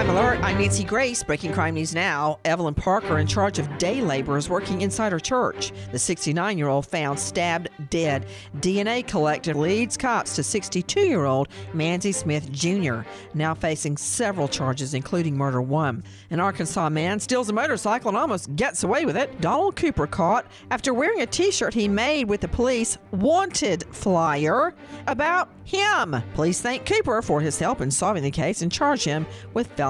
Crime Alert, I'm Nancy Grace. Breaking crime news now. Evelyn Parker, in charge of day laborers working inside her church. The 69 year old found stabbed dead. DNA collected leads cops to 62 year old Manzi Smith Jr., now facing several charges, including murder one. An Arkansas man steals a motorcycle and almost gets away with it. Donald Cooper caught after wearing a t shirt he made with the police wanted flyer about him. Police thank Cooper for his help in solving the case and charge him with felony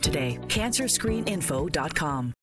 today. Cancerscreeninfo.com.